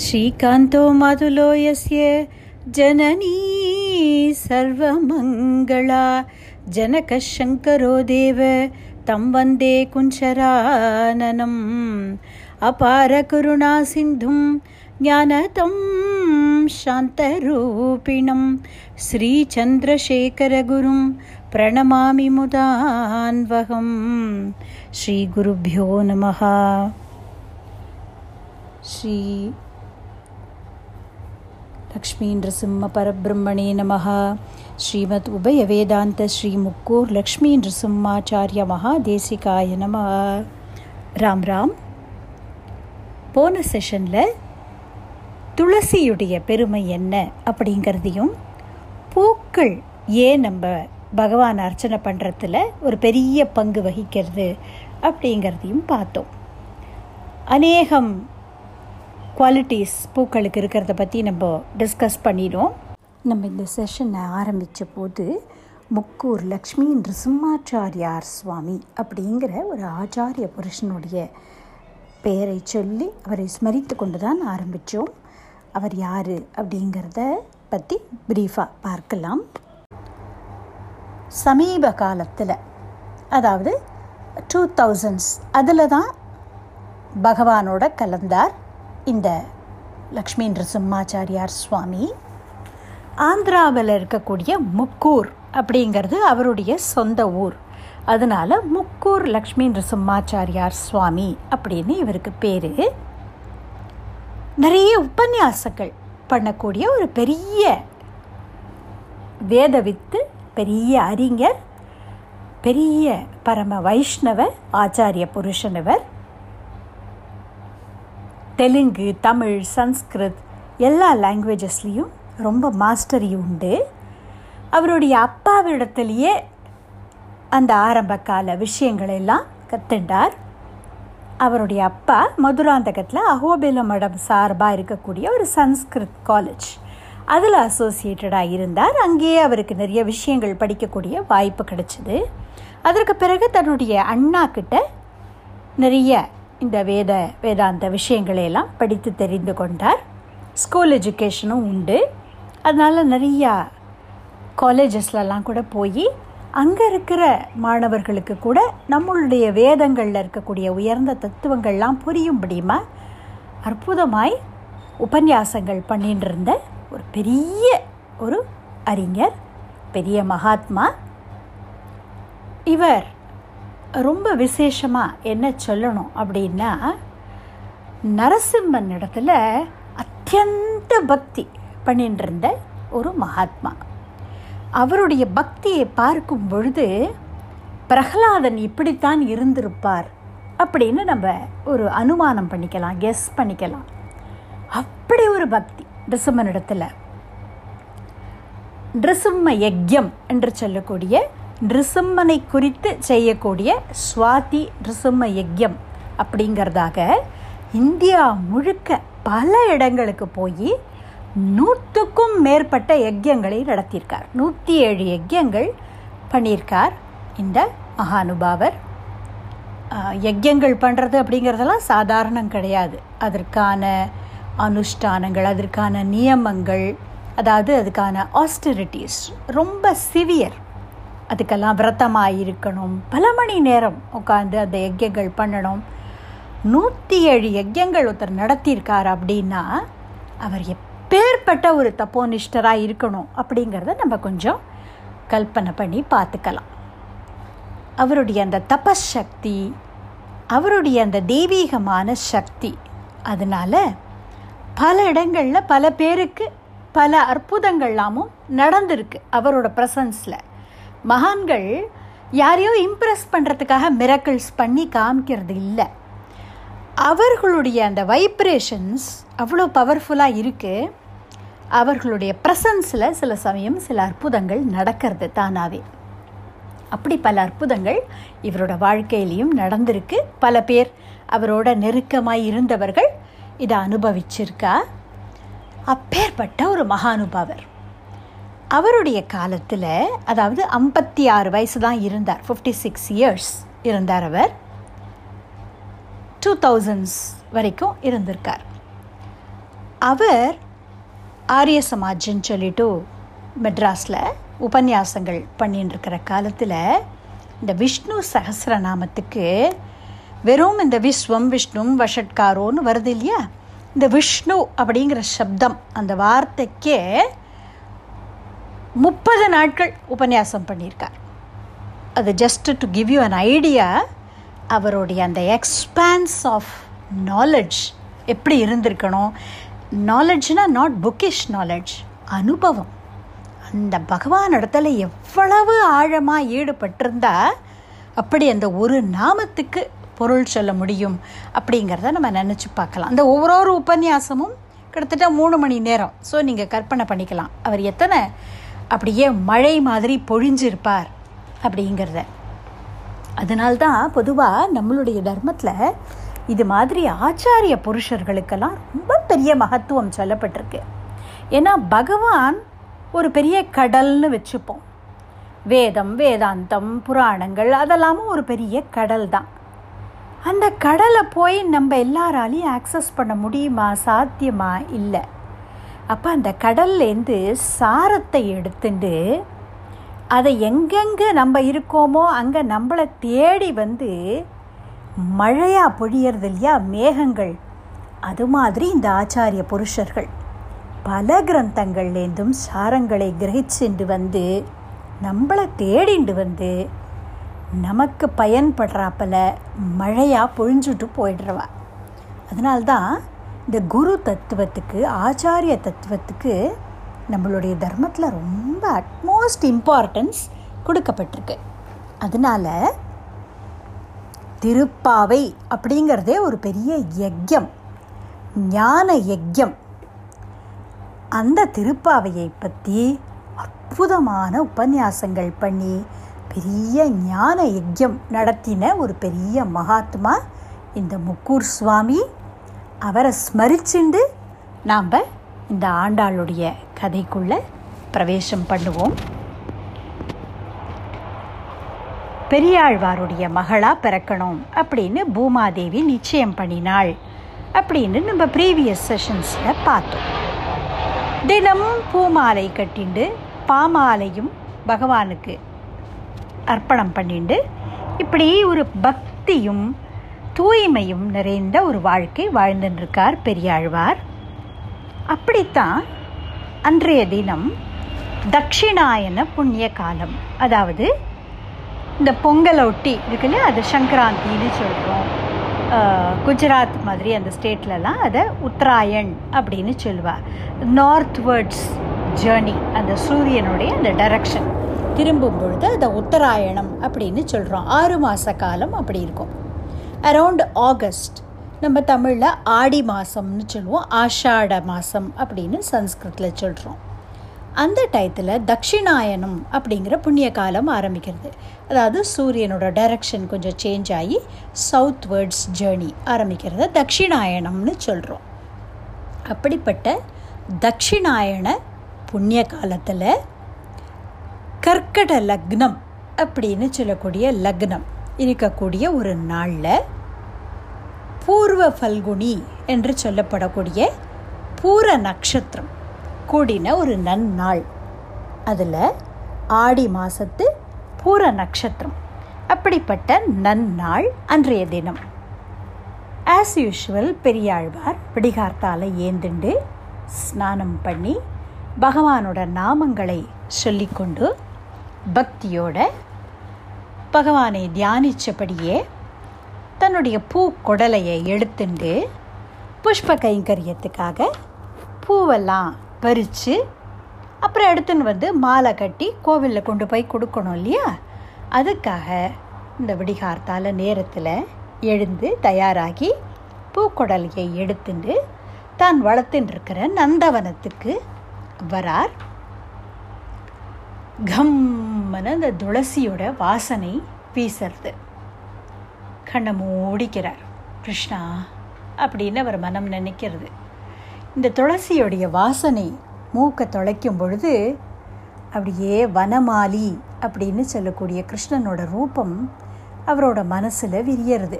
श्रीकान्तो मातुलो यस्य जननी सर्वमङ्गला जनकः शङ्करो देव तं वन्दे कुञ्चराननम्। अपारकरुणासिन्धुं ज्ञानतं शान्तरूपिणं श्रीचन्द्रशेखरगुरुं प्रणमामि मुदान्वहं श्रीगुरुभ्यो नमः। श्री லக்ஷ்மீந்திரசிம்ம பரபிரம்மணே நமக ஸ்ரீமத் உபய வேதாந்த ஸ்ரீ முக்கூர் லக்ஷ்மீந்திரசிம்மாச்சாரிய மகா தேசிகாய நம ராம் ராம் போன செஷனில் துளசியுடைய பெருமை என்ன அப்படிங்கிறதையும் பூக்கள் ஏன் நம்ம பகவான் அர்ச்சனை பண்ணுறதுல ஒரு பெரிய பங்கு வகிக்கிறது அப்படிங்கிறதையும் பார்த்தோம். அநேகம் குவாலிட்டிஸ் பூக்களுக்கு இருக்கிறத பற்றி நம்ம டிஸ்கஸ் பண்ணிடும் நம்ம இந்த செஷனை ஆரம்பித்த போது முக்கூர் லக்ஷ்மி நிருசிம்மாச்சாரியார் சுவாமி அப்படிங்கிற ஒரு ஆச்சாரிய புருஷனுடைய பெயரை சொல்லி அவரை ஸ்மரித்து கொண்டு தான் ஆரம்பித்தோம் அவர் யார் அப்படிங்கிறத பற்றி ப்ரீஃபாக பார்க்கலாம். சமீப காலத்தில் அதாவது டூ தௌசண்ட்ஸ் அதில் தான் பகவானோட கலந்தார். இந்த லக்ஷ்மி நிருசிம்மாச்சாரியார் சுவாமி ஆந்திராவில் இருக்கக்கூடிய முக்கூர் அப்படிங்கிறது அவருடைய சொந்த ஊர். அதனால் முக்கூர் லக்ஷ்மி நிருசிம்மாச்சாரியார் சுவாமி அப்படின்னு இவருக்கு பேர். நிறைய உபன்யாசங்கள் பண்ணக்கூடிய ஒரு பெரிய வேதவித்து பெரிய அறிஞர் பெரிய பரம வைஷ்ணவ ஆச்சாரிய புருஷனவர் தெலுங்கு தமிழ் சன்ஸ்கிருத் எல்லா லாங்குவேஜஸ்லேயும் ரொம்ப மாஸ்டரி உண்டு. அவருடைய அப்பாவிடத்திலேயே அந்த ஆரம்ப கால விஷயங்கள் எல்லாம் கத்துண்டார். அவருடைய அப்பா மதுராந்தகத்தில் அகோபில மடம் சார்பாக இருக்கக்கூடிய ஒரு சன்ஸ்கிருத் காலேஜ் அதில் அசோசியேட்டடாக இருந்தார். அங்கேயே அவருக்கு நிறைய விஷயங்கள் படிக்கக்கூடிய வாய்ப்பு கிடைச்சிது. அதற்கு பிறகு தன்னுடைய அண்ணா கிட்ட நிறைய இந்த வேத வேதாந்த விஷயங்களையெல்லாம் படித்து தெரிந்து கொண்டார். ஸ்கூல் எஜுகேஷனும் உண்டு. அதனால் நிறையா காலேஜஸ்லலாம் கூட போய் அங்கே இருக்கிற மாணவர்களுக்கு கூட நம்மளுடைய வேதங்களில் இருக்கக்கூடிய உயர்ந்த தத்துவங்கள்லாம் புரியும்படியுமா அற்புதமாய் உபன்யாசங்கள் பண்ணிட்டு இருந்த ஒரு பெரிய ஒரு அறிஞர் பெரிய மகாத்மா. இவர் ரொம்ப விசேஷமாக என்ன சொல்லணும் அப்படின்னா நரசிம்மன் இடத்துல அத்தியந்த பக்தி பண்ணிட்டு இருந்த ஒரு மகாத்மா. அவருடைய பக்தியை பார்க்கும் பொழுது பிரகலாதன் இப்படித்தான் இருந்திருப்பார் அப்படின்னு நம்ம ஒரு அனுமானம் பண்ணிக்கலாம் கெஸ் பண்ணிக்கலாம். அப்படி ஒரு பக்தி நிருசிம்மனிடத்தில். நிருசிம்ம யஜ்யம் என்று சொல்லக்கூடிய நிருசிம்மனை குறித்து செய்யக்கூடிய சுவாதி நிருசிம்ம யஜ்யம் அப்படிங்கிறதாக இந்தியா முழுக்க பல இடங்களுக்கு போய் நூற்றுக்கும் மேற்பட்ட யஜ்யங்களை நடத்தியிருக்கார். நூற்றி ஏழு யஜ்யங்கள் பண்ணியிருக்கார் இந்த மகானுபாவர். யஜ்யங்கள் பண்ணுறது அப்படிங்கிறதெல்லாம் சாதாரணம் கிடையாது. அதற்கான அனுஷ்டானங்கள் அதற்கான நியமங்கள் அதாவது அதுக்கான ஆஸ்டரிட்டிஸ் ரொம்ப சிவியர் அதுக்கெல்லாம் விரதமாக இருக்கணும் பல மணி நேரம் உட்காந்து அந்த யஜ்யங்கள் பண்ணணும். நூற்றி ஏழு யஜ்யங்கள் ஒருத்தர் நடத்தியிருக்கார் அப்படின்னா அவர் எப்பேற்பட்ட ஒரு தப்போனிஷ்டராக இருக்கணும் அப்படிங்கிறத நம்ம கொஞ்சம் கல்பனை பண்ணி பார்த்துக்கலாம். அவருடைய அந்த தபசக்தி அவருடைய அந்த தெய்வீகமான சக்தி அதனால் பல இடங்களில் பல பேருக்கு பல அற்புதங்கள்லாமும் நடந்திருக்கு அவரோட ப்ரெசன்ஸில் மகான்கள் யாரையோ இம்ப்ரெஸ் பண்ணுறதுக்காக மிரக்கிள்ஸ் பண்ணி காமிக்கிறது இல்லை. அவர்களுடைய அந்த வைப்ரேஷன்ஸ் அவ்வளோ பவர்ஃபுல்லாக இருக்குது அவர்களுடைய ப்ரெசன்ஸில் சில சமயம் சில அற்புதங்கள் நடக்கிறது தானாகவே அப்படி பல அற்புதங்கள் இவரோட வாழ்க்கையிலையும் நடந்திருக்கு. பல பேர் அவரோட நெருக்கமாக இருந்தவர்கள் இதை அனுபவிச்சிருக்கா? அப்பேற்பட்ட ஒரு மகானுபாவர். அவருடைய காலத்தில் அதாவது ஐம்பத்தி ஆறு வயசு தான் இருந்தார். ஃபிஃப்டி சிக்ஸ் இயர்ஸ் இருந்தார் அவர். டூ தௌசண்ட்ஸ் வரைக்கும் இருந்திருக்கார். அவர் ஆரிய சமாஜ்ன்னு சொல்லிட்டு மெட்ராஸில் உபன்யாசங்கள் பண்ணின்னு இருக்கிற காலத்தில் இந்த விஷ்ணு சகசிரநாமத்துக்கு வெறும் இந்த விஸ்வம் விஷ்ணும் வஷட்காரோன்னு வருது இல்லையா? இந்த விஷ்ணு அப்படிங்கிற சப்தம் அந்த வார்த்தைக்கே முப்பது நாட்கள் உபன்யாசம் பண்ணியிருக்கார். அது just to give you an idea அவருடைய அந்த எக்ஸ்பான்ஸ் ஆஃப் நாலெட்ஜ் எப்படி இருந்திருக்கணும்? நாலெட்ஜ்னா நாட் புக்கிஷ் நாலெட்ஜ் அனுபவம். அந்த பகவான் இடத்துல எவ்வளவு ஆழமாக ஈடுபட்டிருந்தா அப்படி அந்த ஒரு நாமத்துக்கு பொருள் சொல்ல முடியும் அப்படிங்கிறத நம்ம நினச்சி பார்க்கலாம். அந்த ஒவ்வொரு உபன்யாசமும் கிட்டத்தட்ட மூணு மணி நேரம். ஸோ நீங்கள் கற்பனை பண்ணிக்கலாம். அவர் எத்தனை அப்படியே மழை மாதிரி பொழிஞ்சிருப்பார் அப்படிங்கிறத. அதனால்தான் பொதுவாக நம்மளுடைய தர்மத்தில் இது மாதிரி ஆச்சாரிய புருஷர்களுக்கெல்லாம் ரொம்ப பெரிய மகத்துவம் சொல்லப்பட்டிருக்கு. ஏன்னா பகவான் ஒரு பெரிய கடல்னு வச்சுப்போம். வேதம் வேதாந்தம் புராணங்கள் அதெல்லாமும் ஒரு பெரிய கடல் தான் அந்த கடலை போய் நம்ம எல்லாராலையும் ஆக்சஸ் பண்ண முடியுமா? சாத்தியமா? இல்லை. அப்போ அந்த கடல்லேருந்து சாரத்தை எடுத்துட்டு அதை எங்கெங்கே நம்ம இருக்கோமோ அங்கே நம்மளை தேடி வந்து மழையாக பொழியறது இல்லையா? மேகங்கள். அது மாதிரி இந்த ஆச்சாரிய புருஷர்கள். பல கிரந்தங்கள்லேருந்தும் சாரங்களை கிரகிச்சுண்டு வந்து நம்மளை தேடிண்டு வந்து நமக்கு பயன்படுறாப்பில் மழையாக பொழிஞ்சுட்டு போயிடுறவா. அதனால்தான் இந்த குரு தத்துவத்துக்கு ஆச்சாரிய தத்துவத்துக்கு நம்மளுடைய தர்மத்தில் ரொம்ப அட்மோஸ்ட் இம்பார்ட்டன்ஸ் கொடுக்கப்பட்டிருக்கு. அதனால் திருப்பாவை அப்படிங்கிறதே ஒரு பெரிய யஜ்யம் ஞான யஜ்யம். அந்த திருப்பாவையை பற்றி அற்புதமான உபன்யாசங்கள் பண்ணி பெரிய ஞான யஜ்யம் நடத்தின ஒரு பெரிய மகாத்மா இந்த முக்கூர் சுவாமி அவரை ஸ்மரிச்சுண்டு நாம் இந்த ஆண்டாளுடைய கதைக்குள்ளே பிரவேசம் பண்ணுவோம். பெரியாழ்வாருடைய மகளாக பிறக்கணும் அப்படின்னு பூமாதேவி நிச்சயம் பண்ணினாள் அப்படின்னு நம்ம ப்ரீவியஸ் செஷன்ஸில் பார்த்தோம். தினமும் பூமாலை கட்டிண்டு பாமாலையும் பகவானுக்கு அர்ப்பணம் பண்ணிண்டு இப்படி ஒரு பக்தியும் தூய்மையும் நிறைந்த ஒரு வாழ்க்கை வாழ்ந்துருக்கார் பெரியாழ்வார். அப்படித்தான் அன்றைய தினம் தட்சிணாயன புண்ணிய காலம். அதாவது இந்த பொங்கலை ஒட்டி இருக்குல்ல அது சங்கராந்தின்னு சொல்கிறோம் குஜராத் மாதிரி அந்த ஸ்டேட்லலாம் அதை உத்தராயண் அப்படின்னு சொல்லுவார். நார்த் வேர்ட்ஸ் ஜேர்னி அந்த சூரியனுடைய அந்த டைரக்ஷன் திரும்பும் பொழுது அதை உத்தராயணம் அப்படின்னு சொல்கிறோம் ஆறு மாத காலம் அப்படி இருக்கும். அரவுண்ட் ஆகஸ்ட் நம்ம தமிழில் ஆடி மாதம்னு சொல்லுவோம். ஆஷாட மாதம் அப்படின்னு சன்ஸ்கிருத்தில் சொல்கிறோம் அந்த டயத்தில் தக்ஷிணாயனம் அப்படிங்கிற புண்ணிய காலம் ஆரம்பிக்கிறது. அதாவது சூரியனோட டைரக்ஷன் கொஞ்சம் சேஞ்ச் ஆகி சவுத் வேர்ட்ஸ் ஜேர்னி ஆரம்பிக்கிறத தக்ஷிணாயனம்னு சொல்கிறோம் அப்படிப்பட்ட தக்ஷிணாயன புண்ணிய காலத்தில் கர்க்கட லக்னம் அப்படின்னு சொல்லக்கூடிய லக்னம். இருக்கக்கூடிய ஒரு நாளில் பூர்வ ஃபல்குனி என்று சொல்லப்படக்கூடிய பூர நட்சத்திரம் கூடின ஒரு நன்னாள். அதில் ஆடி மாதத்து பூர நட்சத்திரம். அப்படிப்பட்ட நன்னாள் அன்றைய தினம். ஆஸ் யூஷுவல் பெரியாழ்வார் பிடிகார்த்தால ஏந்துண்டு ஸ்நானம் பண்ணி பகவானோட நாமங்களை சொல்லிக்கொண்டு பக்தியோட பகவானை தியானித்தபடியே தன்னுடைய பூ குடலையை எடுத்துண்டு புஷ்ப கைங்கரியத்துக்காக பூவெல்லாம் பறித்து அப்புறம் எடுத்துன்னு வந்து மாலை கட்டி கோவிலில் கொண்டு போய் கொடுக்கணும் இல்லையா? அதுக்காக இந்த விடிகார்த்தால நேரத்தில் எழுந்து தயாராகி பூக்கொடலையை எடுத்துட்டு தான் வளர்த்துட்டு இருக்கிற நந்தவனத்துக்கு வரார் கம்மன அந்த துளசியோட வாசனை வீசுறது. கண்ணை மூடிக்கிறார். கிருஷ்ணா அப்படின்னு அவர் மனம் நினைக்கிறது. இந்த துளசியோடைய வாசனை மூக்கை தொலைக்கும் பொழுது அப்படியே வனமாலி அப்படின்னு சொல்லக்கூடிய கிருஷ்ணனோட ரூபம் அவரோட மனசில் விரியறது.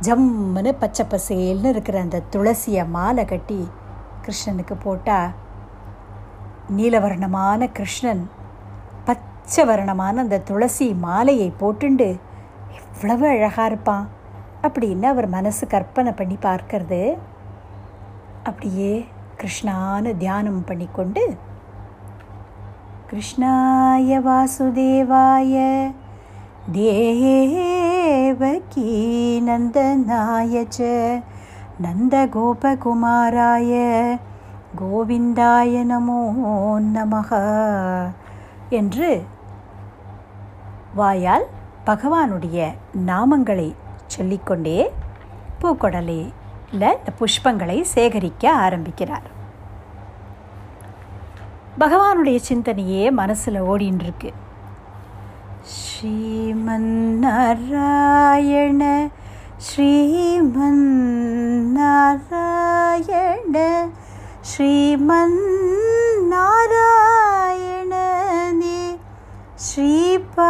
ஜம்முன்னு பச்சை பசேல்னு இருக்கிற அந்த துளசியை மாலை கட்டி கிருஷ்ணனுக்கு போட்டால் நீலவர்ணமான கிருஷ்ணன் பச்சவர்ணமான அந்த துளசி மாலையை போட்டுண்டு எவ்வளவு அழகாக இருப்பான் அப்படின்னு அவர் மனசு கற்பனை பண்ணி பார்க்கறது? அப்படியே கிருஷ்ணான்னு தியானம் பண்ணிக்கொண்டு கிருஷ்ணாய வாசுதேவாய தேவகி நந்தனாய ச நந்தகோபகுமாராய கோவிந்தாய நமோ நமகா என்று வாயால் பகவானுடைய நாமங்களை சொல்லிக்கொண்டே பூக்கொடலில் இந்த புஷ்பங்களை சேகரிக்க ஆரம்பிக்கிறார். பகவானுடைய சிந்தனையே மனசில் ஓடின்னு இருக்கு ஸ்ரீமன்னாராயண ஸ்ரீமன் நாராயண ஸ்ரீபாதமே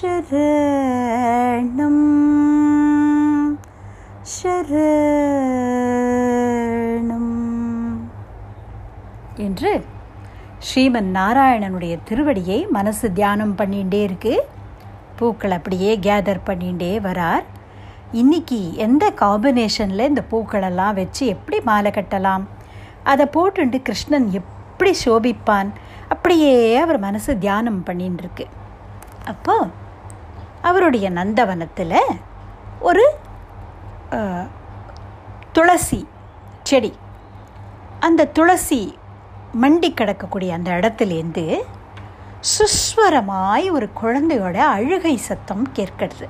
சரணம். சரணம். என்று ஸ்ரீமன் நாராயணனுடைய திருவடியை மனசு தியானம் பண்ணிகிட்டே இருக்கு. பூக்கள் அப்படியே கேதர் பண்ணிகிட்டே வரார். இன்னைக்கு எந்த காம்பினேஷனில் இந்த பூக்களெல்லாம் வச்சு எப்படி மாலை கட்டலாம்? அதை போட்டுண்டு கிருஷ்ணன் எப்படி சோபிப்பான்? அப்படியே அவர் மனசு தியானம் பண்ணின்னு இருக்கு அப்போ அவருடைய நந்தவனத்தில் ஒரு துளசி செடி. அந்த துளசி மண்டி கிடக்கக்கூடிய அந்த இடத்துலேருந்து சுஸ்வரமாய் ஒரு குழந்தையோட அழுகை சத்தம் கேட்கிறது.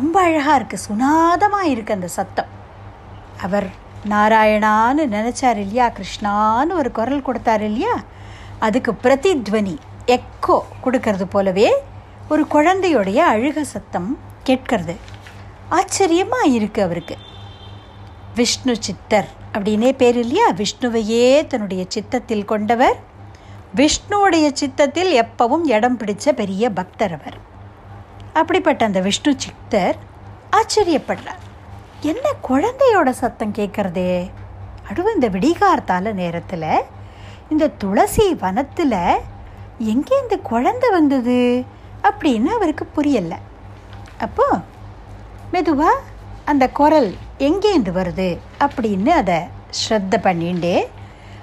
ரொம்ப அழகாக இருக்குது சுனாதமாக இருக்குது அந்த சத்தம். அவர் நாராயணான்னு நினச்சார் இல்லையா? கிருஷ்ணான்னு ஒரு குரல் கொடுத்தார் இல்லையா? அதுக்கு பிரதித்வனி எக்கோ கொடுக்கறது போலவே ஒரு குழந்தையோடைய அழுக சத்தம் கேட்கறது. ஆச்சரியமாக இருக்குது அவருக்கு. விஷ்ணு சித்தர் அப்படின்னே பேர் இல்லையா? விஷ்ணுவையே தன்னுடைய சித்தத்தில் கொண்டவர். விஷ்ணுவுடைய சித்தத்தில் எப்பவும் இடம் பிடிச்ச பெரிய பக்தர் அவர். அப்படிப்பட்ட அந்த விஷ்ணு சித்தர் ஆச்சரியப்படுறார். என்ன குழந்தையோட சத்தம் கேட்குறதே அதுவும் இந்த விடிகார்த்தால நேரத்தில் இந்த துளசி வனத்தில் எங்கே இந்த குழந்தை வந்தது? அப்படின்னு அவருக்கு புரியலை. அப்போ மெதுவாக அந்த குரல் எங்கேருந்து வருது? அப்படின்னு அதை ஸ்ரத்த பண்ணிண்டே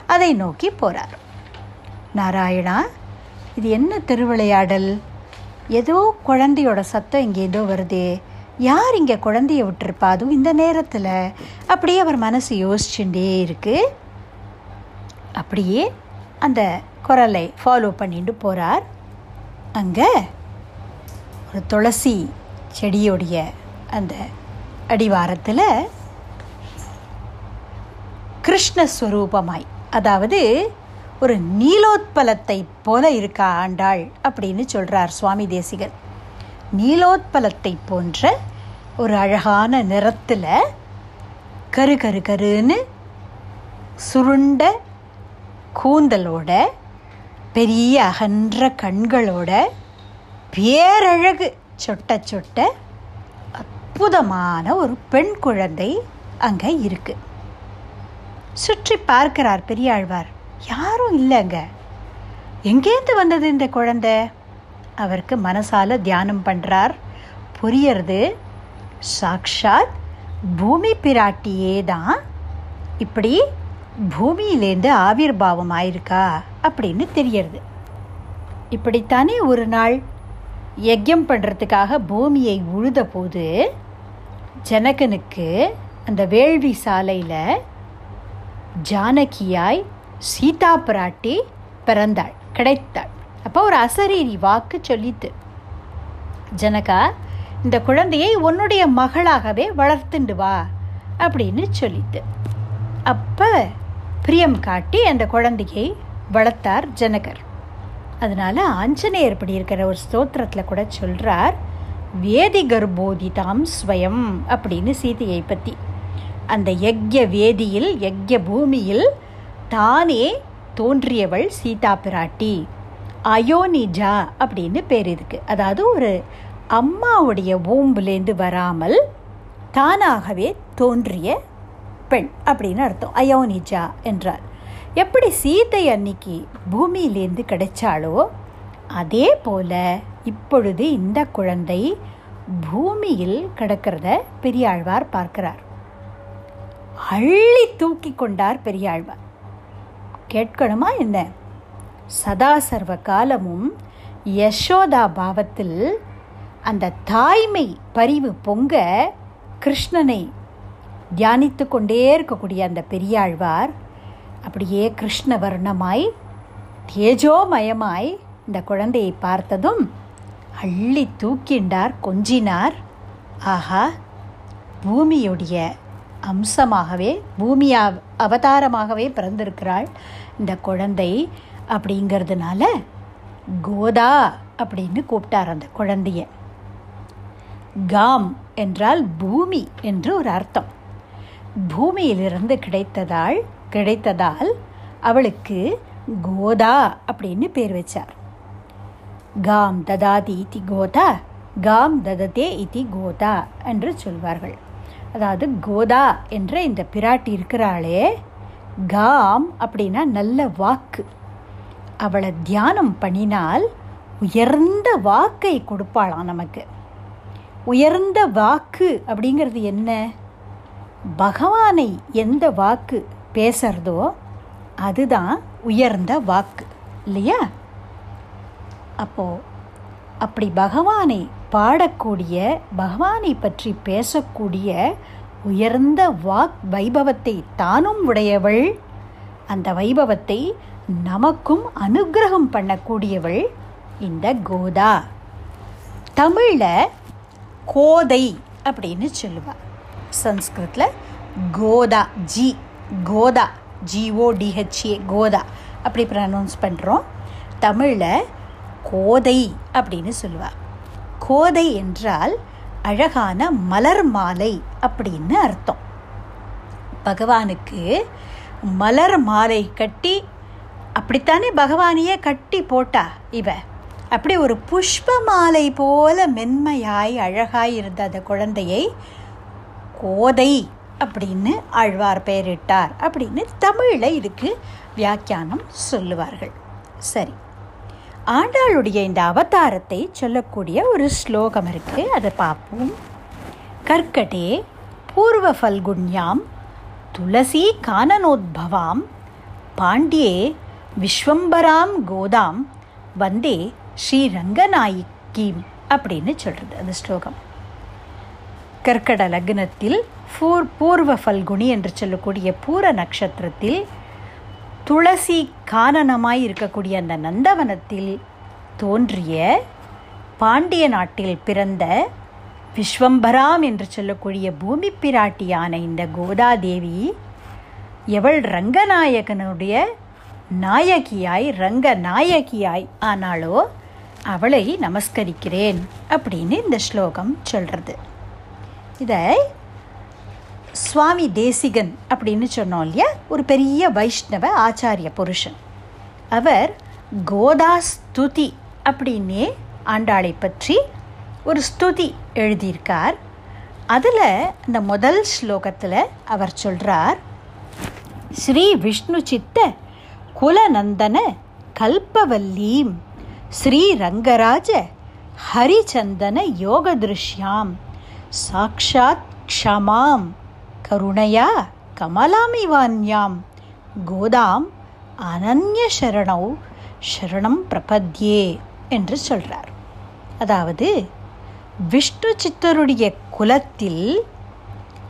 அதை நோக்கி போகிறார் நாராயணா இது என்ன திருவிளையாடல்? ஏதோ குழந்தையோட சத்தம் இங்கேதோ வருதே. யார் இங்கே குழந்தைய விட்டுருப்பா? அதுவும் இந்த நேரத்தில். அப்படியே அவர் மனசு யோசிச்சுட்டே இருக்குது அப்படியே அந்த குரலை ஃபாலோ பண்ணிட்டு போகிறார் அங்கே ஒரு துளசி செடியோடைய அந்த அடிவாரத்தில் கிருஷ்ணஸ்வரூபமாய் அதாவது ஒரு நீலோத்பலத்தை போல இருக்கா ஆண்டாள் அப்படின்னு சொல்கிறார் சுவாமி தேசிகர். நீலோத்பலத்தை போன்ற ஒரு அழகான நிறத்தில் கரு கரு கருன்னு சுருண்ட கூந்தலோட பெரிய அகன்ற கண்களோட பேரழகு சொட்ட சொட்ட அற்புதமான ஒரு பெண் குழந்தை அங்கே இருக்கு. சுற்றி பார்க்கிறார் பெரியாழ்வார். யாரும் இல்லைங்க. எங்கேருந்து வந்தது இந்த குழந்தை? அவருக்கு மனசால தியானம் பண்ணுறார் புரியறது சாக்ஷாத் பூமி பிராட்டியே தான். இப்படி பூமியிலேருந்து ஆவிர்பாவம் ஆயிருக்கா அப்படின்னு தெரியறது. இப்படித்தானே ஒரு நாள் யஜ்யம் பண்ணுறதுக்காக பூமியை உழுத போது ஜனகனுக்கு அந்த வேள்வி சாலையில் ஜானகியாய் சீதா பிராட்டி பிறந்தாள் கிடைத்தாள். அப்போ ஒரு அசரீரி வாக்கு சொல்லித்து ஜனகா இந்த குழந்தையை உன்னுடைய மகளாகவே வளர்த்துண்டு வா அப்படின்னு சொல்லித்து அப்போ பிரியம் காட்டி அந்த குழந்தையை வளர்த்தார் ஜனகர். அதனால் ஆஞ்சநேயர் இப்படி இருக்கிற ஒரு ஸ்தோத்திரத்தில் கூட சொல்கிறார் வேதி கர்ப்போதிதாம் ஸ்வயம் அப்படின்னு சீதையை பற்றி அந்த யக்ய வேதியில் யக்ய பூமியில் தானே தோன்றியவள் சீதா பிராட்டி. அயோனிஜா அப்படின்னு பேர் இதுக்கு. அதாவது ஒரு அம்மாவுடைய ஓம்புலேருந்து வராமல் தானாகவே தோன்றிய பெண் அப்படின்னு அர்த்தம். அயோனிஜா என்றார். எப்படி சீதை அன்னைக்கு பூமியிலேருந்து கிடைச்சாலோ அதே போல இப்பொழுது இந்த குழந்தை பூமியில் கிடக்கிறத பெரியாழ்வார் பார்க்கிறார். அள்ளி தூக்கி கொண்டார் பெரியாழ்வார். கேட்கணுமா என்ன? சதா சர்வ காலமும் யசோதா பாவத்தில் அந்த தாய்மை பரிவு பொங்க கிருஷ்ணனை தியானித்து கொண்டே இருக்கக்கூடிய அந்த பெரியாழ்வார் அப்படியே கிருஷ்ண வர்ணமாய் தேஜோமயமாய் இந்த குழந்தையை பார்த்ததும் அள்ளி தூக்கிண்டார் கொஞ்சினார். ஆஹா பூமியுடைய அம்சமாகவே பூமியா அவதாரமாகவே பிறந்திருக்கிறாள் இந்த குழந்தை அப்படிங்கிறதுனால கோதா அப்படின்னு கூப்பிட்டார் அந்த குழந்தைய. காம் என்றால் பூமி என்று ஒரு அர்த்தம். பூமியிலிருந்து கிடைத்ததால் கிடைத்ததால் அவளுக்கு கோதா அப்படின்னு பேர் வச்சார். காம் ததாதி இதி கோதா காம் தததே இதி கோதா என்று சொல்வார்கள். அதாவது கோதா என்ற இந்த பிராட்டி இருக்கிறாளே காம் அப்படின்னா நல்ல வாக்கு. அவளை தியானம் பண்ணினால் உயர்ந்த வாக்கை கொடுப்பாளாம் நமக்கு. உயர்ந்த வாக்கு அப்படிங்கிறது என்ன? பகவானை எந்த வாக்கு பேசுறதோ அதுதான் உயர்ந்த வாக்கு. இல்லையா? அப்போது அப்படி பகவானை பாடக்கூடிய பகவானை பற்றி பேசக்கூடிய உயர்ந்த வாக் வைபவத்தை தானும் உடையவள் அந்த வைபவத்தை நமக்கும் அனுகிரகம் பண்ணக்கூடியவள் இந்த கோதா. தமிழில் கோதை அப்படின்னு சொல்லுவாள் சன்ஸ்கிருத்தில் கோதா ஜி கோதா ஜிஓடிஹெச்ஏ கோதா. அப்படி ப்ரனவுன்ஸ் பண்ணுறோம் தமிழில் கோதை அப்படின்னு சொல்லுவாள் கோதை என்றால் அழகான மலர் மாலை அப்படின்னு அர்த்தம். பகவானுக்கு மலர் மாலை கட்டி அப்படித்தானே பகவானையே கட்டி போட்டா இவ? அப்படி ஒரு புஷ்ப மாலை போல மென்மையாய் அழகாய் இருந்த அந்த குழந்தையை கோதை அப்படின்னு ஆழ்வார் பெயரிட்டார் அப்படின்னு தமிழில் இதுக்கு வியாக்கியானம் சொல்லுவார்கள். சரி. ஆண்டாளுடைய இந்த அவதாரத்தை சொல்லக்கூடிய ஒரு ஸ்லோகம் இருக்குது அதை பார்ப்போம். கர்க்கடே பூர்வ ஃபல்குண்யாம் துளசி கானனோத்பவாம் பாண்டியே விஸ்வம்பராம் கோதாம் வந்தே ஸ்ரீரங்கநாயிக்கீம் அப்படின்னு சொல்கிறது அந்த ஸ்லோகம். கர்க்கட லக்னத்தில் பூர் பூர்வ ஃபல்குனி என்று சொல்லக்கூடிய பூர நட்சத்திரத்தில் துளசி கானனமாய் இருக்கக்கூடிய அந்த நந்தவனத்தில் தோன்றிய பாண்டிய நாட்டில் பிறந்த விஸ்வம்பராம் என்று சொல்லக்கூடிய பூமி பிராட்டியான இந்த கோதாதேவி எவள் ரங்கநாயகனுடைய நாயகியாய் ரங்கநாயகியாய் ஆனாலோ அவளை நமஸ்கரிக்கிறேன் அப்படின்னு இந்த ஸ்லோகம் சொல்கிறது இதை சுவாமி தேசிகன் அப்படின்னு சொன்னோம் இல்லையா? ஒரு பெரிய வைஷ்ணவ ஆச்சாரிய புருஷன். அவர் கோதா ஸ்துதி அப்படின்னே ஆண்டாளை பற்றி ஒரு ஸ்துதி எழுதியிருக்கார். அதில் இந்த முதல் ஸ்லோகத்தில் அவர் சொல்கிறார் ஸ்ரீ விஷ்ணு சித்த குலநந்தன கல்பவல்லீம் ஸ்ரீரங்கராஜ ஹரிச்சந்தன யோகதிருஷ்யாம் சாக்ஷாத் க்ஷமாம். கருணையா கமலாமிவான்யாம். கோதாம் அனன்ய சரணௌ சரணம் பிரபத்யே என்று சொல்கிறார் அதாவது விஷ்ணு சித்தருடைய குலத்தில்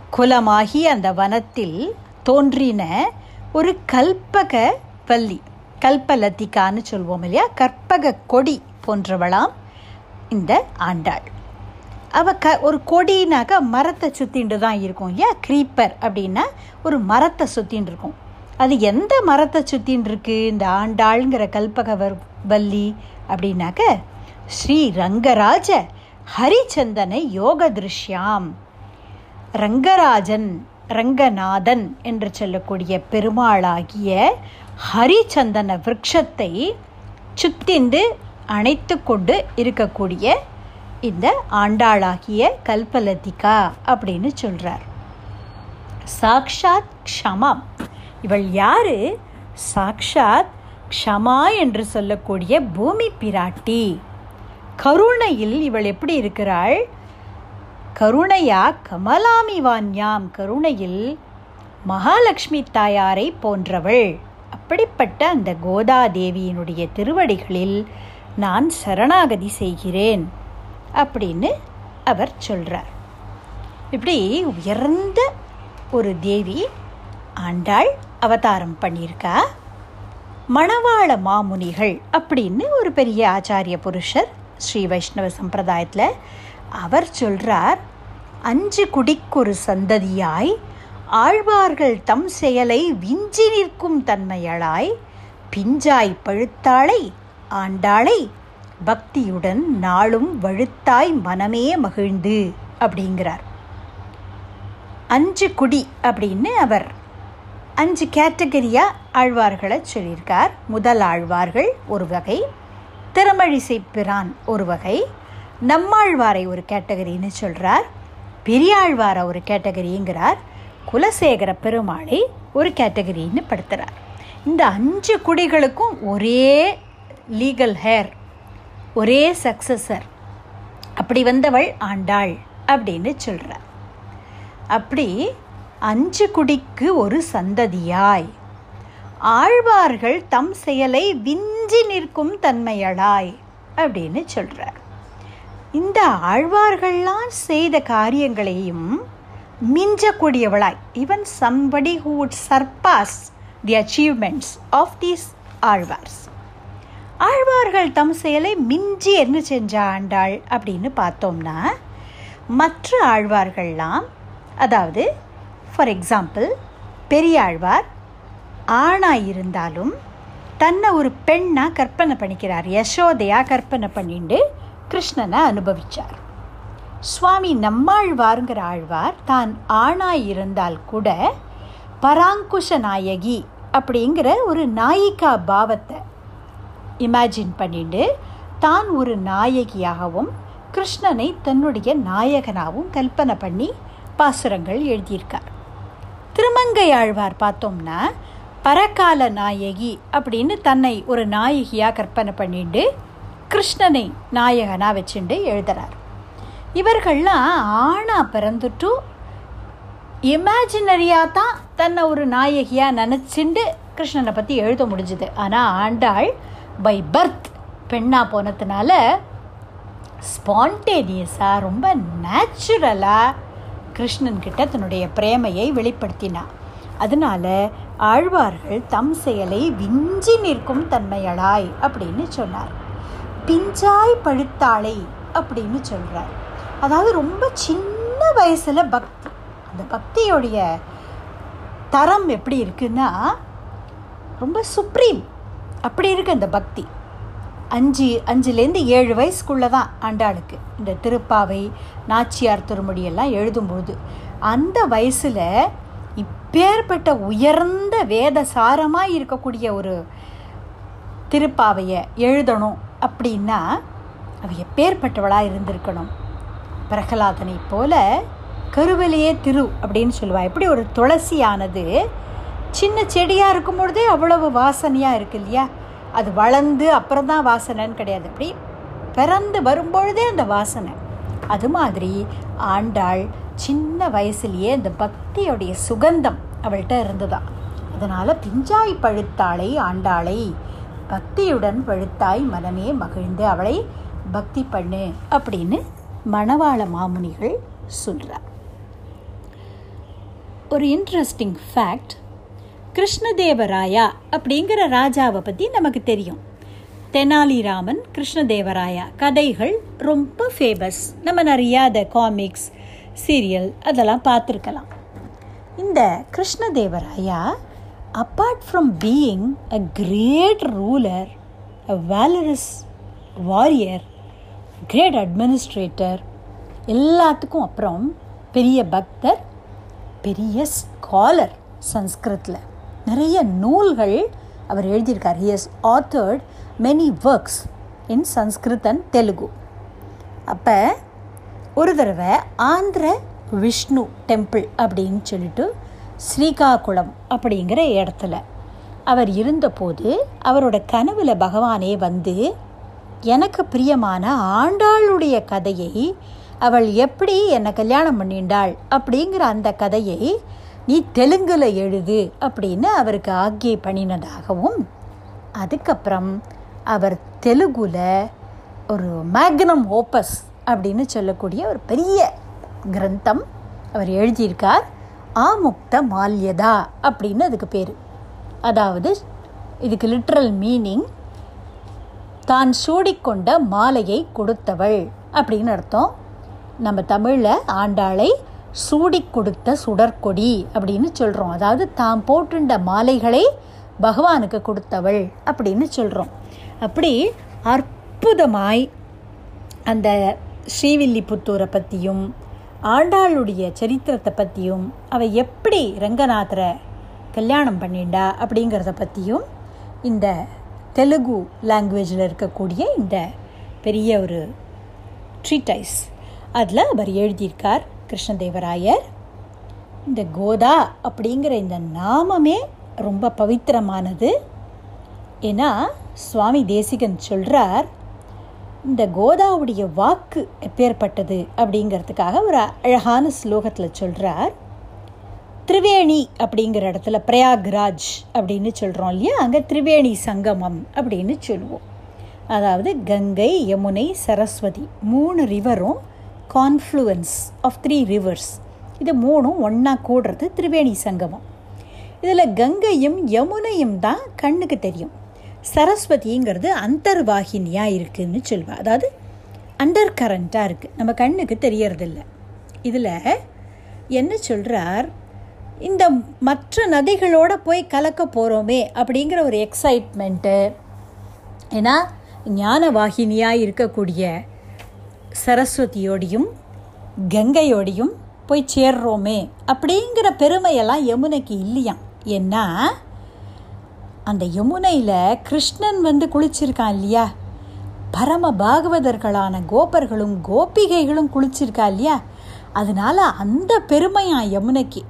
குலமாகி அந்த வனத்தில் தோன்றின ஒரு கல்பக வள்ளி. கல்பலத்திகான்னு சொல்வோம் இல்லையா? கற்பக கொடி போன்றவளாம் இந்த ஆண்டாள். அவ க ஒரு கொடினாக்க மரத்தை சுற்றிண்டு தான் இருக்கும் இல்லையா? க்ரீப்பர் அப்படின்னா ஒரு மரத்தை சுற்றின்னு இருக்கும். அது எந்த மரத்தை சுற்றின்னு இருக்கு? இந்த ஆண்டாளுங்கிற கல்பகவர் வள்ளி அப்படின்னாக்க ஸ்ரீ ரங்கராஜ ஹரிச்சந்தனை யோக திருஷ்யாம். ரங்கராஜன் ரங்கநாதன் என்று சொல்லக்கூடிய பெருமாளாகிய ஹரிச்சந்தன விரக்ஷத்தை சுத்திந்து அணைத்து கொண்டு இருக்கக்கூடிய இந்த ஆண்டாளாகிய கல்பலதிகா அப்படின்னு சொல்கிறார் சாக்ஷாத் க்ஷமாம். இவள் யாரு? சாக்ஷாத் க்ஷமா என்று சொல்லக்கூடிய பூமி பிராட்டி. கருணையில் இவள் எப்படி இருக்கிறாள்? கருணையா கமலாமி வான்யாம் கருணையில் மகாலட்சுமி தாயாரை போன்றவள். அப்படிப்பட்ட அந்த கோதாதேவியினுடைய திருவடிகளில் நான் சரணாகதி செய்கிறேன் அப்படின்னு அவர் சொல்கிறார் இப்படி உயர்ந்த ஒரு தேவி ஆண்டாள் அவதாரம் பண்ணியிருக்கா? மணவாள மாமுனிகள் அப்படின்னு ஒரு பெரிய ஆச்சாரிய புருஷர் ஸ்ரீ வைஷ்ணவ சம்பிரதாயத்தில் அவர் சொல்கிறார் அஞ்சு குடிக்கொரு சந்ததியாய் ஆழ்வார்கள் தம் செயலை விஞ்சி நிற்கும் தன்மையளாய் பிஞ்சாய் பழுத்தாளை ஆண்டாளை பக்தியுடன் நாளும் வழுத்தாய் மனமே மகிழ்ந்து அப்படிங்கிறார். அஞ்சு குடி அப்படின்னு அவர் அஞ்சு கேட்டகரியாக ஆழ்வார்களை சொல்லியிருக்கார். முதல் ஆழ்வார்கள் ஒரு வகை திறமழிசை பிரான் ஒரு வகை நம்மாழ்வாரை ஒரு கேட்டகரின்னு சொல்கிறார் பெரியாழ்வாரை ஒரு கேட்டகரிங்கிறார் குலசேகர பெருமாளை ஒரு கேட்டகரின்னு படுத்துகிறார் இந்த அஞ்சு குடிகளுக்கும் ஒரே லீகல் ஹேர் ஒரே சக்சஸர் அப்படி வந்தவள் ஆண்டாள் அப்படின்னு சொல்கிறார் அப்படி அஞ்சு குடிக்கு ஒரு சந்ததியாய் ஆழ்வார்கள் தம் செயலை விஞ்சி நிற்கும் தன்மையளாய் அப்படின்னு சொல்கிறார் இந்த ஆழ்வார்கள்லாம் செய்த காரியங்களையும் மிஞ்சக்கூடியவளாய். Even somebody who would surpass the achievements of these Azhwars. ஆழ்வார்கள் தம் செயலை மிஞ்சி என்ன செஞ்சா ஆண்டாள் அப்படின்னு பார்த்தோம்னா மற்ற ஆழ்வார்கள்லாம் அதாவது ஃபார் எக்ஸாம்பிள் பெரியாழ்வார் ஆணாக இருந்தாலும் தன்னை ஒரு பெண்ணாக கற்பனை பண்ணிக்கிறார். யசோதையாக கற்பனை பண்ணிட்டு கிருஷ்ணனை அனுபவித்தார் சுவாமி நம்மாழ்வாருங்கிற ஆழ்வார் தான் ஆணாய் இருந்தால் கூட பராங்குஷ நாயகி அப்படிங்கிற ஒரு நாயிகா பாவத்தை இமேஜின் பண்ணிட்டு தான் ஒரு நாயகியாகவும் கிருஷ்ணனை தன்னுடைய நாயகனாகவும் கல்பனை பண்ணி பாசுரங்கள் எழுதியிருக்கார். திருமங்கை ஆழ்வார் பார்த்தோம்னா பரகால நாயகி அப்படின்னு தன்னை ஒரு நாயகியாக கற்பனை பண்ணிட்டு கிருஷ்ணனை நாயகனாக வச்சுட்டு எழுதுறார். இவர்கள்லாம் ஆணா பிறந்துட்டு இமேஜினரியாக தான் தன்னை ஒரு நாயகியாக நினச்சிண்டு கிருஷ்ணனை பற்றி எழுத முடிஞ்சுது. ஆனால் ஆண்டாள் பை பர்த் பெண்ணாக போனதுனால ஸ்பான்டேனியஸாக ரொம்ப நேச்சுரலாக கிருஷ்ணன்கிட்ட தன்னுடைய பிரேமையை வெளிப்படுத்தினா. அதனால ஆழ்வார்கள் தம் செயலை விஞ்சி நிற்கும் தன்மையளாய் அப்படின்னு சொன்னார். பிஞ்சாய் பழுத்தாளை அப்படின்னு சொல்கிறார் அதாவது ரொம்ப சின்ன வயசில் பக்தி. அந்த பக்தியோடைய தரம் எப்படி இருக்குன்னா ரொம்ப சுப்ரீம். அப்படி இருக்கு அந்த பக்தி. அஞ்சு அஞ்சுலேருந்து ஏழு வயசுக்குள்ளே தான் ஆண்டாளுக்கு. இந்த திருப்பாவை நாச்சியார் திருமொழியெல்லாம் எழுதும்போது அந்த வயசில் இப்பேற்பட்ட உயர்ந்த வேத சாரமாக இருக்கக்கூடிய ஒரு திருப்பாவையை எழுதணும் அப்படின்னா அவ எப்பேற்பட்டவளாக இருந்திருக்கணும். பிரகலாதனை போல கருவிலேயே திரு அப்படின்னு சொல்லுவாள் எப்படி ஒரு துளசியானது சின்ன செடியாக இருக்கும் பொழுதே அவ்வளவு வாசனையாக இருக்கு இல்லையா? அது வளர்ந்து அப்புறம் தான் வாசனைன்னு கிடையாது. அப்படி பிறந்து வரும்பொழுதே அந்த வாசனை. அது மாதிரி ஆண்டாள் சின்ன வயசுலேயே அந்த பக்தியோடைய சுகந்தம் அவள்கிட்ட இருந்ததா. அதனால் பிஞ்சாய் பழுத்தாளை ஆண்டாளை பக்தியுடன் பழுத்தாய் மனமே மகிழ்ந்து அவளை பக்தி பண்ணு அப்படின்னு மணவாள மாமுனிகள் சொல்கிறார் ஒரு இன்ட்ரெஸ்டிங் ஃபேக்ட் கிருஷ்ணதேவராயா அப்படிங்கிற ராஜாவை பற்றி நமக்கு தெரியும். தெனாலிராமன் கிருஷ்ணதேவராயா கதைகள் ரொம்ப ஃபேமஸ் நம்ம நிறையா அதை காமிக்ஸ் சீரியல் அதெல்லாம் பார்த்துருக்கலாம். இந்த Krishnadevaraya apart from being a great ruler a valorous warrior great administrator எல்லாத்துக்கும் அப்புறம் பெரிய பக்தர் பெரிய ஸ்காலர் சன்ஸ்கிருத்தில் நிறைய நூல்கள் அவர் எழுதியிருக்கார். He has authored many works in Sanskrit and Telugu அப்போ ஒரு தடவை ஆந்திர விஷ்ணு டெம்பிள் அப்படின்னு சொல்லிட்டு ஸ்ரீகாகுளம் அப்படிங்கிற இடத்துல அவர் இருந்தபோது அவரோட கனவில் பகவானே வந்து எனக்கு பிரியமான ஆண்டாளுடைய கதையை அவள் எப்படி என்னை கல்யாணம் பண்ணிண்டாள் அப்படிங்கிற அந்த கதையை நீ தெலுங்கில் எழுது அப்படின்னு அவருக்கு ஆக்கியை பண்ணினதாகவும் அதுக்கப்புறம் அவர் தெலுங்குல ஒரு மேக்னம் ஓப்பஸ் அப்படின்னு சொல்லக்கூடிய ஒரு பெரிய கிரந்தம் அவர் எழுதியிருக்கார். ஆமுக்த மால்யதா அப்படின்னு அதுக்கு பேர். அதாவது இதுக்கு லிட்ரல் மீனிங் தான் சூடிக்கொண்ட மாலையை கொடுத்தவள் அப்படின்னு அர்த்தம். நம்ம தமிழில் ஆண்டாளை சூடி கொடுத்த சுடற்கொடி அப்படின்னு சொல்கிறோம் அதாவது தாம் போட்டுண்ட மாலைகளை பகவானுக்கு கொடுத்தவள் அப்படின்னு சொல்கிறோம் அப்படி அற்புதமாய் அந்த ஸ்ரீவில்லிபுத்தூரை பற்றியும் ஆண்டாளுடைய சரித்திரத்தை பற்றியும் அவள் எப்படி ரங்கநாதரை கல்யாணம் பண்ணிண்டா அப்படிங்கிறத பற்றியும் இந்த தெலுங்கு லாங்குவேஜில் இருக்கக்கூடிய இந்த பெரிய ஒரு ட்ரீட்டைஸ் அதில் அவர் எழுதியிருக்கார் கிருஷ்ணதேவராயர். இந்த கோதா அப்படிங்கிற இந்த நாமமே ரொம்ப பவித்திரமானது. ஏன்னா சுவாமி தேசிகன் சொல்கிறார் இந்த கோதாவுடைய வாக்கு எப்பேற்பட்டது அப்படிங்கிறதுக்காக ஒரு அழகான ஸ்லோகத்தில் சொல்கிறார் திரிவேணி அப்படிங்கிற இடத்துல பிரயாக்ராஜ் அப்படின்னு சொல்கிறோம் இல்லையா? அங்கே திரிவேணி சங்கமம் அப்படின்னு சொல்லுவோம். அதாவது கங்கை யமுனை சரஸ்வதி மூணு ரிவரும் கான்ஃப்ளூயன்ஸ் ஆஃப் த்ரீ ரிவர்ஸ் இது மூணும் ஒன்றா கூடுறது திரிவேணி சங்கமம். இதில் கங்கையும் யமுனையும் தான் கண்ணுக்கு தெரியும். சரஸ்வதிங்கிறது அந்தர்வாகினியாக இருக்குதுன்னு சொல்லுவாள் அதாவது அண்டர் கரண்ட்டாக இருக்குது நம்ம கண்ணுக்கு தெரியறதில்ல. இதில் என்ன சொல்கிறார் இந்த மற்ற நதிகளோடு போய் கலக்க போகிறோமே அப்படிங்கிற ஒரு எக்ஸைட்மெண்ட்டு ஏன்னா ஞான வாகினியாக இருக்கக்கூடிய சரஸ்வதியோடையும் கங்கையோடையும் போய் சேர்றோமே அப்படிங்கிற பெருமையெல்லாம் யமுனைக்கு இல்லையாம் ஏன்னா அந்த யமுனையில் கிருஷ்ணன் வந்து குளிச்சிருக்கான் இல்லையா? பரம பாகவதர்களான கோபர்களும் கோபிகைகளும் குளிச்சிருக்கா இல்லையா? அதனால் அந்த பெருமையான் யமுனைக்கு?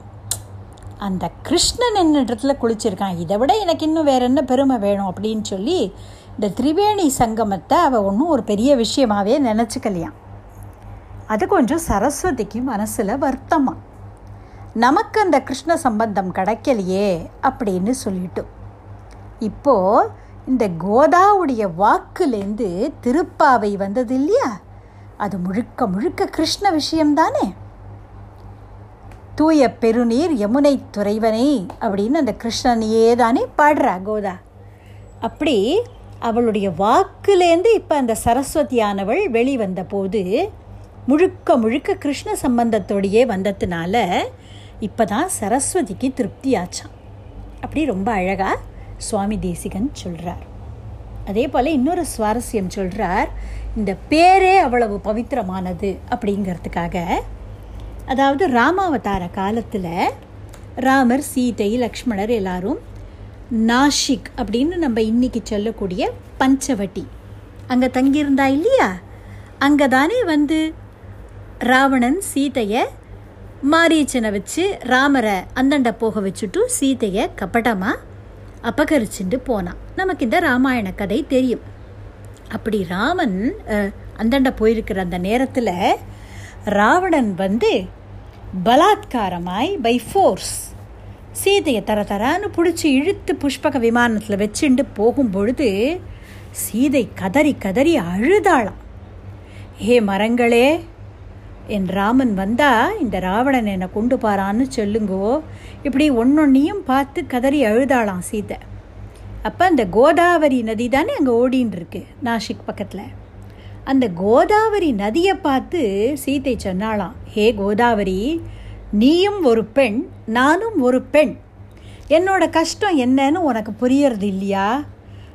அந்த கிருஷ்ணன் என்ன இடத்துல குளிச்சிருக்கான். இதை விட எனக்கு இன்னும் வேற என்ன பெருமை வேணும் அப்படின்னு சொல்லி இந்த திரிவேணி சங்கமத்தை அவள் ஒன்றும் ஒரு பெரிய விஷயமாகவே நினச்சிக்கலையாம். அது கொஞ்சம் சரஸ்வதிக்கு மனசில் வருத்தமாக நமக்கு அந்த கிருஷ்ண சம்பந்தம் கிடைக்கலையே அப்படின்னு சொல்லிட்டு. இப்போது இந்த கோதாவுடைய வாக்குலேருந்து திருப்பாவை வந்தது இல்லையா? அது முழுக்க முழுக்க கிருஷ்ண விஷயம்தானே? தூய பெருநீர் யமுனை துறைவனை அப்படின்னு அந்த கிருஷ்ணனையே தானே பாடுறா கோதா. அப்படி அவளுடைய வாக்குலேருந்து இப்போ அந்த சரஸ்வதியானவள் வெளிவந்த போது முழுக்க முழுக்க கிருஷ்ண சம்பந்தத்தோடையே வந்ததுனால இப்போ தான் சரஸ்வதிக்கு திருப்தி ஆச்சான் அப்படி ரொம்ப அழகாக சுவாமி தேசிகன் சொல்கிறார் அதே போல் இன்னொரு சுவாரஸ்யம் சொல்கிறார் இந்த பேரே அவ்வளவு பவித்திரமானது அப்படிங்கிறதுக்காக அதாவது ராமாவதார காலத்தில் ராமர் சீதை லக்ஷ்மணர் எல்லாரும் நாஷிக் அப்படின்னு நம்ம இன்னைக்கு சொல்லக்கூடிய பஞ்சவட்டி. அங்கே தங்கியிருந்தா இல்லையா? அங்கே தானே வந்து ராவணன் சீதையை மாரீச்சனை வச்சு ராமரை அந்தண்ட போக வச்சுட்டு சீதையை கப்பட்டமாக அபகரிச்சுட்டு போனான். நமக்கு இந்த ராமாயண கதை தெரியும். அப்படி ராமன் அந்தண்ட போயிருக்கிற அந்த நேரத்தில் ராவணன் வந்து பலாத்காரமாய் பை ஃபோர்ஸ் சீதையை தர தரான்னு பிடிச்சி இழுத்து புஷ்பக விமானத்தில் வச்சுண்டு போகும் பொழுது சீதை கதறி கதறி அழுதாளாம். ஏ மரங்களே என் ராமன் வந்தா இந்த ராவணன் என்னை கொண்டு பாரான்னு சொல்லுங்கோ. இப்படி ஒன்னொன்னையும் பார்த்து கதறி அழுதாளாம் சீதை. அப்போ அந்த கோதாவரி நதி தானே அங்கே ஓடின்னு இருக்கு நாசிக் பக்கத்தில். அந்த கோதாவரி நதியை பார்த்து சீத்தை சொன்னாளாம் ஹே கோதாவரி நீயும் ஒரு பெண் நானும் ஒரு பெண். என்னோட கஷ்டம் என்னன்னு உனக்கு புரியறது இல்லையா?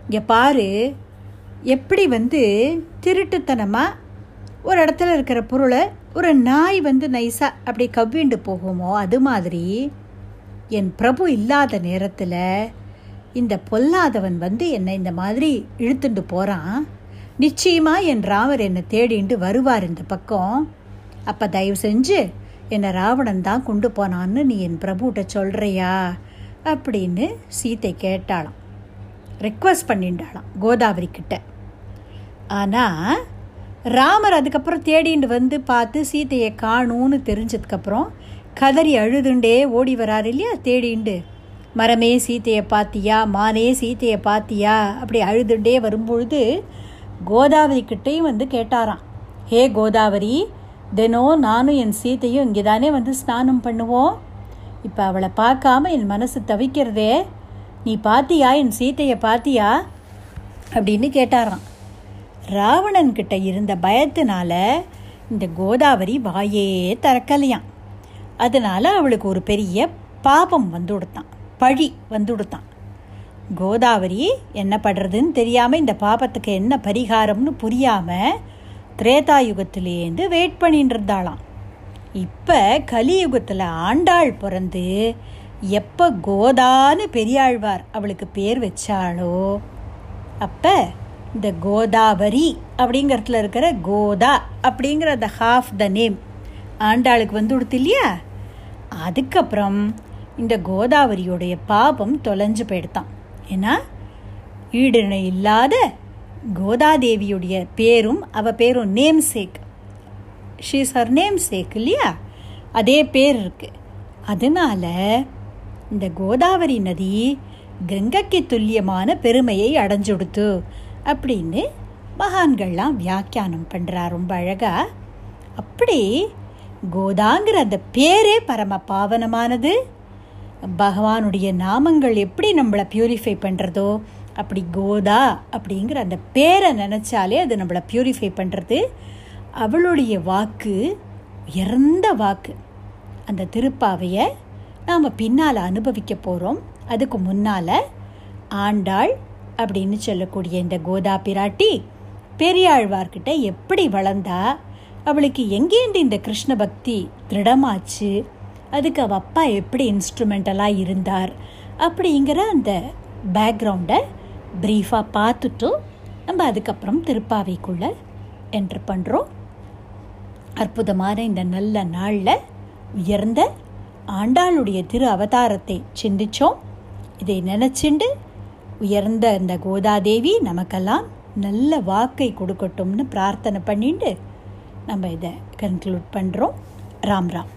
இங்கே பாரு எப்படி வந்து திருட்டுத்தனமாக ஒரு இடத்துல இருக்கிற பொருளை ஒரு நாய் வந்து நைஸாக அப்படி கவ்விண்டு போகுமோ அது மாதிரி. என் பிரபு இல்லாத நேரத்தில் இந்த பொல்லாதவன் வந்து என்னை இந்த மாதிரி இழுத்துண்டு போகிறான் நிச்சயமா என் ராமர் என்னை தேடிண்டு வருவார் இந்த பக்கம். அப்போ தயவு செஞ்சு என்னை ராவணன் தான் கொண்டு போனான்னு நீ என் பிரபுகிட்ட சொல்கிறியா அப்படின்னு சீத்தை கேட்டாளாம். ரெக்வஸ்ட் பண்ணிண்டாளாம் கோதாவரி கிட்ட. ஆனால் ராமர் அதுக்கப்புறம் தேடிண்டு வந்து பார்த்து சீத்தையை காணும்னு தெரிஞ்சதுக்கப்புறம் கதறி அழுதுண்டே ஓடி வராரு இல்லையா தேடிண்டு. மரமே சீத்தையை பார்த்தியா? மானே சீத்தையை பார்த்தியா? அப்படி அழுதுண்டே வரும்பொழுது கோதாவரி கிட்டேயும் வந்து கேட்டாராம். ஹே கோதாவரி தினம் நானும் என் சீத்தையும் இங்கே தானே வந்து ஸ்நானம் பண்ணுவோம்? இப்போ அவளை பார்க்காம என் மனசு தவிக்கிறதே நீ பாத்தியா என் சீத்தையை பாத்தியா? அப்படின்னு கேட்டாராம். ராவணன் கிட்ட இருந்த பயத்தினால இந்த கோதாவரி வாயே திறக்கலையாம். அதனால் அவளுக்கு ஒரு பெரிய பாபம் வந்து கொடுத்தான் பழி வந்து கொடுத்தான். கோதாவரி என்ன பண்ணுறதுன்னு தெரியாமல் இந்த பாபத்துக்கு என்ன பரிகாரம்னு புரியாமல் திரேதாயுகத்திலேருந்து வெயிட் பண்ணிட்டு இருந்தாளாம். இப்போ கலியுகத்தில் ஆண்டாள் பிறந்து எப்போ கோதான்னு பெரியாழ்வார் அவளுக்கு பேர் வச்சாளோ அப்போ இந்த கோதாவரி அப்படிங்கிறதுல இருக்கிற கோதா அப்படிங்கிற த ஹாஃப் த நேம் ஆண்டாளுக்கு வந்து கொடுத்து இல்லையா? அதுக்கப்புறம் இந்த கோதாவரியோடைய பாபம் தொலைஞ்சு போயிடுத்தான் ஏன்னா ஈடிணை இல்லாத கோதாதேவியுடைய பேரும் அவ பேரும் namesake she's her namesake இல்லையா? அதே பேர் இருக்கு. அதனால இந்த கோதாவரி நதி கங்கைக்கு துல்லியமான பெருமையை அடைஞ்சுடுத்து அப்படின்னு மகான்கள்லாம் வியாக்கியானம் பண்ணுறா ரொம்ப அழகா. அப்படி கோதாங்கிற அந்த பேரே பரம பாவனமானது. பகவானுடைய நாமங்கள் எப்படி நம்மளை பியூரிஃபை பண்ணுறதோ அப்படி கோதா அப்படிங்கிற அந்த பேரை நினச்சாலே அது நம்மளை பியூரிஃபை பண்ணுறது அவளுடைய வாக்கு உயர்ந்த வாக்கு. அந்த திருப்பாவையை நாம் பின்னால் அனுபவிக்க போகிறோம் அதுக்கு முன்னால் ஆண்டாள் அப்படின்னு சொல்லக்கூடிய இந்த கோதா பிராட்டி பெரியாழ்வார்கிட்ட எப்படி வளர்ந்தா அவளுக்கு எங்கேருந்து இந்த கிருஷ்ண பக்தி திருடமாச்சு அதுக்கு அவள் அப்பா எப்படி இன்ஸ்ட்ருமெண்டலாக இருந்தார் அப்படிங்கிற அந்த பேக்ரவுண்டை ப்ரீஃபாக பார்த்துட்டு நம்ம அதுக்கப்புறம் திருப்பாவைக்குள்ளே என்ட்ரு பண்ணுறோம் அற்புதமான இந்த நல்ல நாளில் உயர்ந்த ஆண்டாளுடைய திரு அவதாரத்தை சிந்திச்சோம். இதை நினச்சிண்டு உயர்ந்த இந்த கோதாதேவி நமக்கெல்லாம் நல்ல வாக்கை கொடுக்கட்டும்னு பிரார்த்தனை பண்ணிட்டு நம்ம இதை கன்க்ளூட் பண்ணுறோம் ராம் ராம்.